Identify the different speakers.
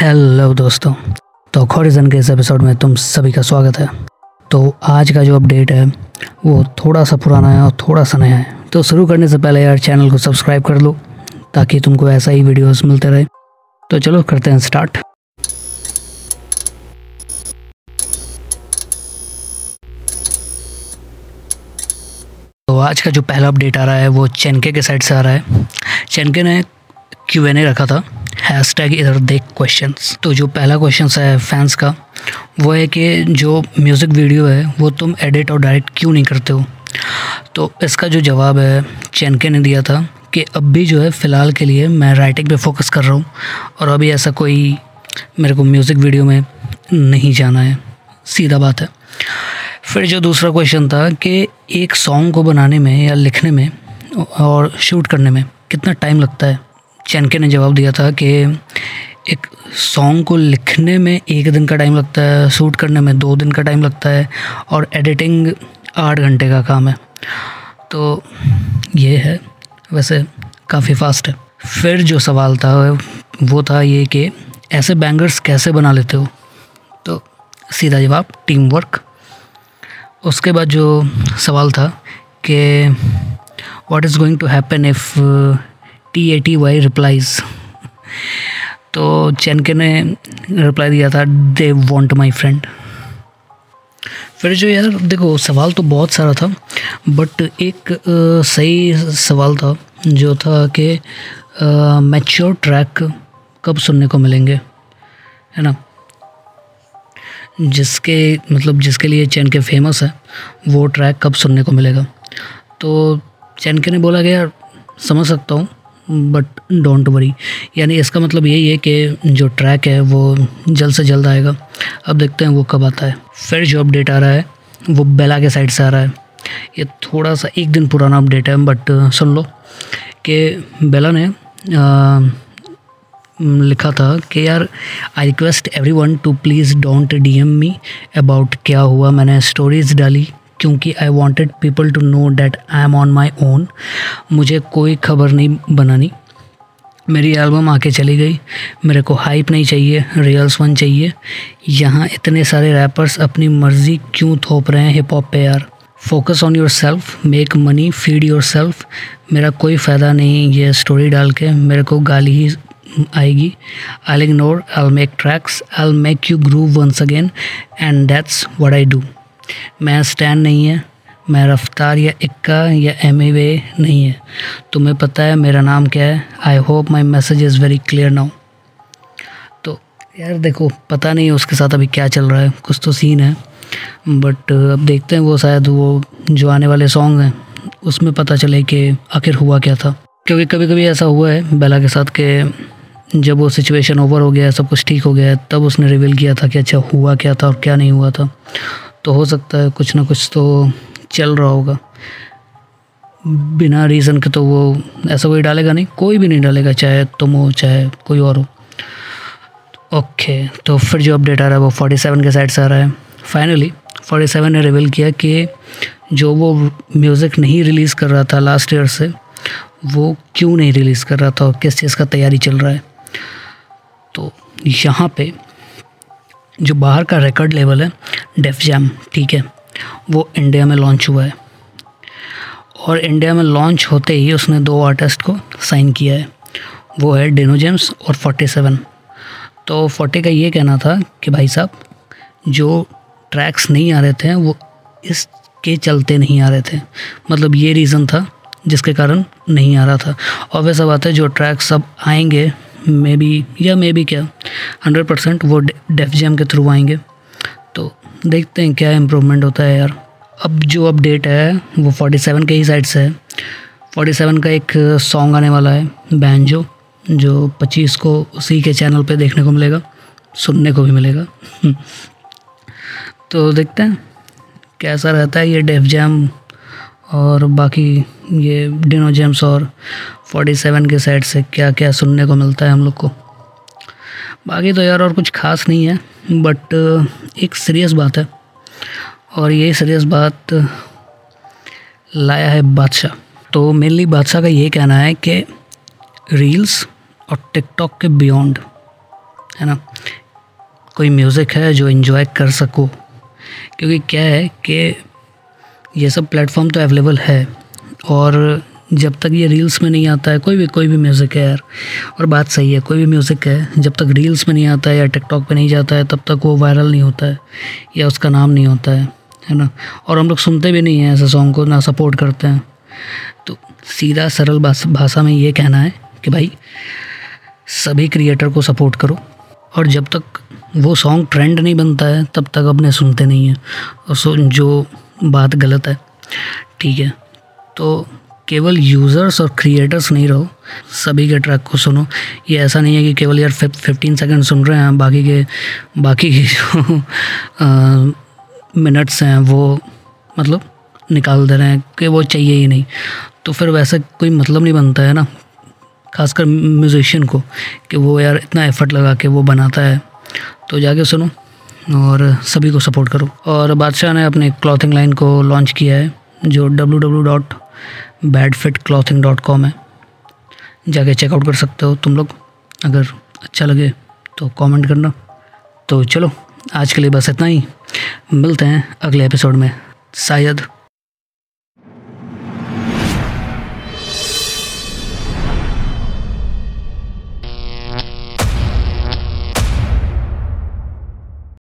Speaker 1: Hello दोस्तों तो horizon के इस एपिसोड में तुम सभी का स्वागत है। तो आज का जो अपडेट है, वो थोड़ा सा पुराना है और थोड़ा सा नया है। तो शुरू करने से पहले यार चैनल को सब्सक्राइब कर लो, ताकि तुमको ऐसा ही वीडियोस मिलते रहे। तो चलो करते हैं स्टार्ट तो आज का जो पहला अपडेट आ रहा है, वो चेनके के साइड से आ रहा है। चेनके ने क्यू एन ए रखा था। हैश टैग इधर देख क्वेश्चन तो जो पहला क्वेश्चन है फैंस का, वो है कि जो म्यूज़िक वीडियो है, वो तुम एडिट और डायरेक्ट क्यों नहीं करते हो? तो इसका जो जवाब है चैनके ने दिया था कि अब भी जो है, फ़िलहाल के लिए मैं राइटिंग पे फोकस कर रहा हूँ और अभी ऐसा कोई मेरे को म्यूज़िक वीडियो में नहीं जाना है। सीधा बात है। फिर जो दूसरा क्वेश्चन था कि एक सॉन्ग को बनाने में या लिखने में और शूट करने में कितना टाइम लगता है? चैनके ने जवाब दिया था कि एक सॉन्ग को लिखने में एक दिन का टाइम लगता है, शूट करने में दो दिन का टाइम लगता है और एडिटिंग आठ घंटे का काम है। तो ये है, वैसे काफ़ी फास्ट है। फिर जो सवाल था, वो था ये कि ऐसे बैंगर्स कैसे बना लेते हो? तो सीधा जवाब टीम वर्क उसके बाद जो सवाल था कि what is going to happen if T A T Y replies तो चैनके ने रिप्लाई दिया था दे वॉन्ट माई फ्रेंड फिर जो यार देखो सवाल तो बहुत सारा था बट एक आ, सही सवाल था जो था कि मैच्योर ट्रैक कब सुनने को मिलेंगे है ना? जिसके मतलब जिसके लिए चैन के फ़ेमस है वो ट्रैक कब सुनने को मिलेगा? तो चैन के ने बोला कि यार समझ सकता हूँ बट डोंट वरी यानी इसका मतलब यही है कि जो ट्रैक है वो जल्द से जल्द आएगा। अब देखते हैं वो कब आता है। फिर जो अपडेट आ रहा है वो बेला के साइड से आ रहा है। ये थोड़ा सा एक दिन पुराना अपडेट है बट सुन लो कि बेला ने आ, लिखा था कि यार I request everyone to please don't D M me about क्या हुआ। मैंने स्टोरीज़ डाली क्योंकि I wanted people to know that I am on my own मुझे कोई खबर नहीं बनानी मेरी एल्बम आके चली गई। मेरे को हाइप नहीं चाहिए रियल्स वन चाहिए। यहाँ इतने सारे रैपर्स अपनी मर्ज़ी क्यों थोप रहे हैं हिप हॉप पे यार? Focus on yourself make money feed yourself मेरा कोई फ़ायदा नहीं ये स्टोरी डाल के। मेरे को गाली ही आएगी। I ignore I make tracks I make you groove once again and that's what I do मैं स्टैंड नहीं है, मैं रफ्तार या इक्का या एम वे नहीं है। तुम्हें पता है मेरा नाम क्या है? I hope my message is very clear now तो यार देखो, पता नहीं है उसके साथ अभी क्या चल रहा है, कुछ तो सीन है। बट अब देखते हैं वो शायद वो जो आने वाले सॉन्ग हैं, उसमें पता चले कि आखिर हुआ क्या था। क्योंकि कभी कभी ऐसा हुआ है बेला के साथ के जब वो सिचुएशन ओवर हो गया, सब कुछ ठीक हो गया, तब उसने रिवील किया था कि अच्छा हुआ क्या था और क्या नहीं हुआ था। तो हो सकता है कुछ ना कुछ तो चल रहा होगा। बिना रीज़न के तो वो ऐसा कोई डालेगा नहीं, कोई भी नहीं डालेगा, चाहे तुम हो, चाहे कोई और हो। ओके तो फिर जो अपडेट आ रहा है वो फोर्टी सेवन के साइड से आ रहा है। फाइनली फोर्टी सेवन ने रिवील किया कि जो वो म्यूज़िक नहीं रिलीज़ कर रहा था लास्ट ईयर से, वो क्यों नहीं रिलीज़ कर रहा था और किस चीज़ का तैयारी चल रहा है? तो यहाँ पे जो बाहर का रिकॉर्ड लेवल है डेफ जैम ठीक है, वो इंडिया में लॉन्च हुआ है। और इंडिया में लॉन्च होते ही उसने दो आर्टिस्ट को साइन किया है, वो है डेनो जेम्स और फोर्टी सेवन तो फोर्टी का ये कहना था कि भाई साहब, जो ट्रैक्स नहीं आ रहे थे, वो इसके चलते नहीं आ रहे थे। मतलब ये रीज़न था जिसके कारण नहीं आ रहा था। और वैसा बात है, जो ट्रैक्स अब आएँगे मे बी या मे बी क्या? हंड्रेड परसेंट वो डेफ जैम के थ्रू आएँगे। तो देखते हैं क्या इम्प्रूवमेंट होता है यार। अब जो अपडेट है, वो फोर्टी सेवन के ही साइड से है। फोर्टी सेवन का एक सॉन्ग आने वाला है बैंजो जो पच्चीस को उसी के चैनल पे देखने को मिलेगा, सुनने को भी मिलेगा। तो देखते हैं, कैसा रहता है ये डेफ जैम और बाकी ये डिनो जेम्स और 47 के साइड से क्या क्या सुनने को मिलता है हम लोग को। बाकी तो यार और कुछ खास नहीं है बट एक सीरियस बात है। और ये सीरियस बात लाया है बादशाह। तो मेनली बादशाह का ये कहना है कि रील्स और टिकटॉक के बियॉन्ड है ना? कोई म्यूज़िक है जो इन्जॉय कर सको। क्योंकि क्या है कि ये सब प्लेटफॉर्म तो अवेलेबल है। और जब तक ये रील्स में नहीं आता है, कोई भी कोई भी म्यूज़िक है यार। और बात सही है, कोई भी म्यूज़िक है, जब तक रील्स में नहीं आता है या टिकटॉक पे नहीं जाता है, तब तक वो वायरल नहीं होता है, या उसका नाम नहीं होता है है ना? और हम लोग सुनते भी नहीं हैं ऐसे सॉन्ग को, ना सपोर्ट करते हैं। तो सीधा सरल भाषा में ये कहना है कि भाई, सभी क्रिएटर को सपोर्ट करो। और जब तक वो सॉन्ग ट्रेंड नहीं बनता है, तब तक अपने सुनते नहीं हैं। और सो जो बात गलत है। ठीक है। तो केवल यूज़र्स और क्रिएटर्स नहीं रहो। सभी के ट्रैक को सुनो। ये ऐसा नहीं है कि केवल यार फिफ्टीन सेकंड सुन रहे हैं, बाकी के बाकी के जो मिनट्स हैं, वो मतलब निकाल दे रहे हैं कि वो चाहिए ही नहीं। तो फिर वैसा कोई मतलब नहीं बनता है ना, खासकर म्यूज़िशियन को, कि वो यार इतना एफ़र्ट लगा के वो बनाता है। तो जाके सुनो। और सभी को सपोर्ट करो। और बादशाह ने अपने क्लॉथिंग लाइन को लॉन्च किया है, जो W W dot bad fit clothing dot com है। जाके चेकआउट कर सकते हो तुम लोग। अगर अच्छा लगे तो कमेंट करना। तो चलो, आज के लिए बस इतना ही। मिलते हैं अगले एपिसोड में। शायद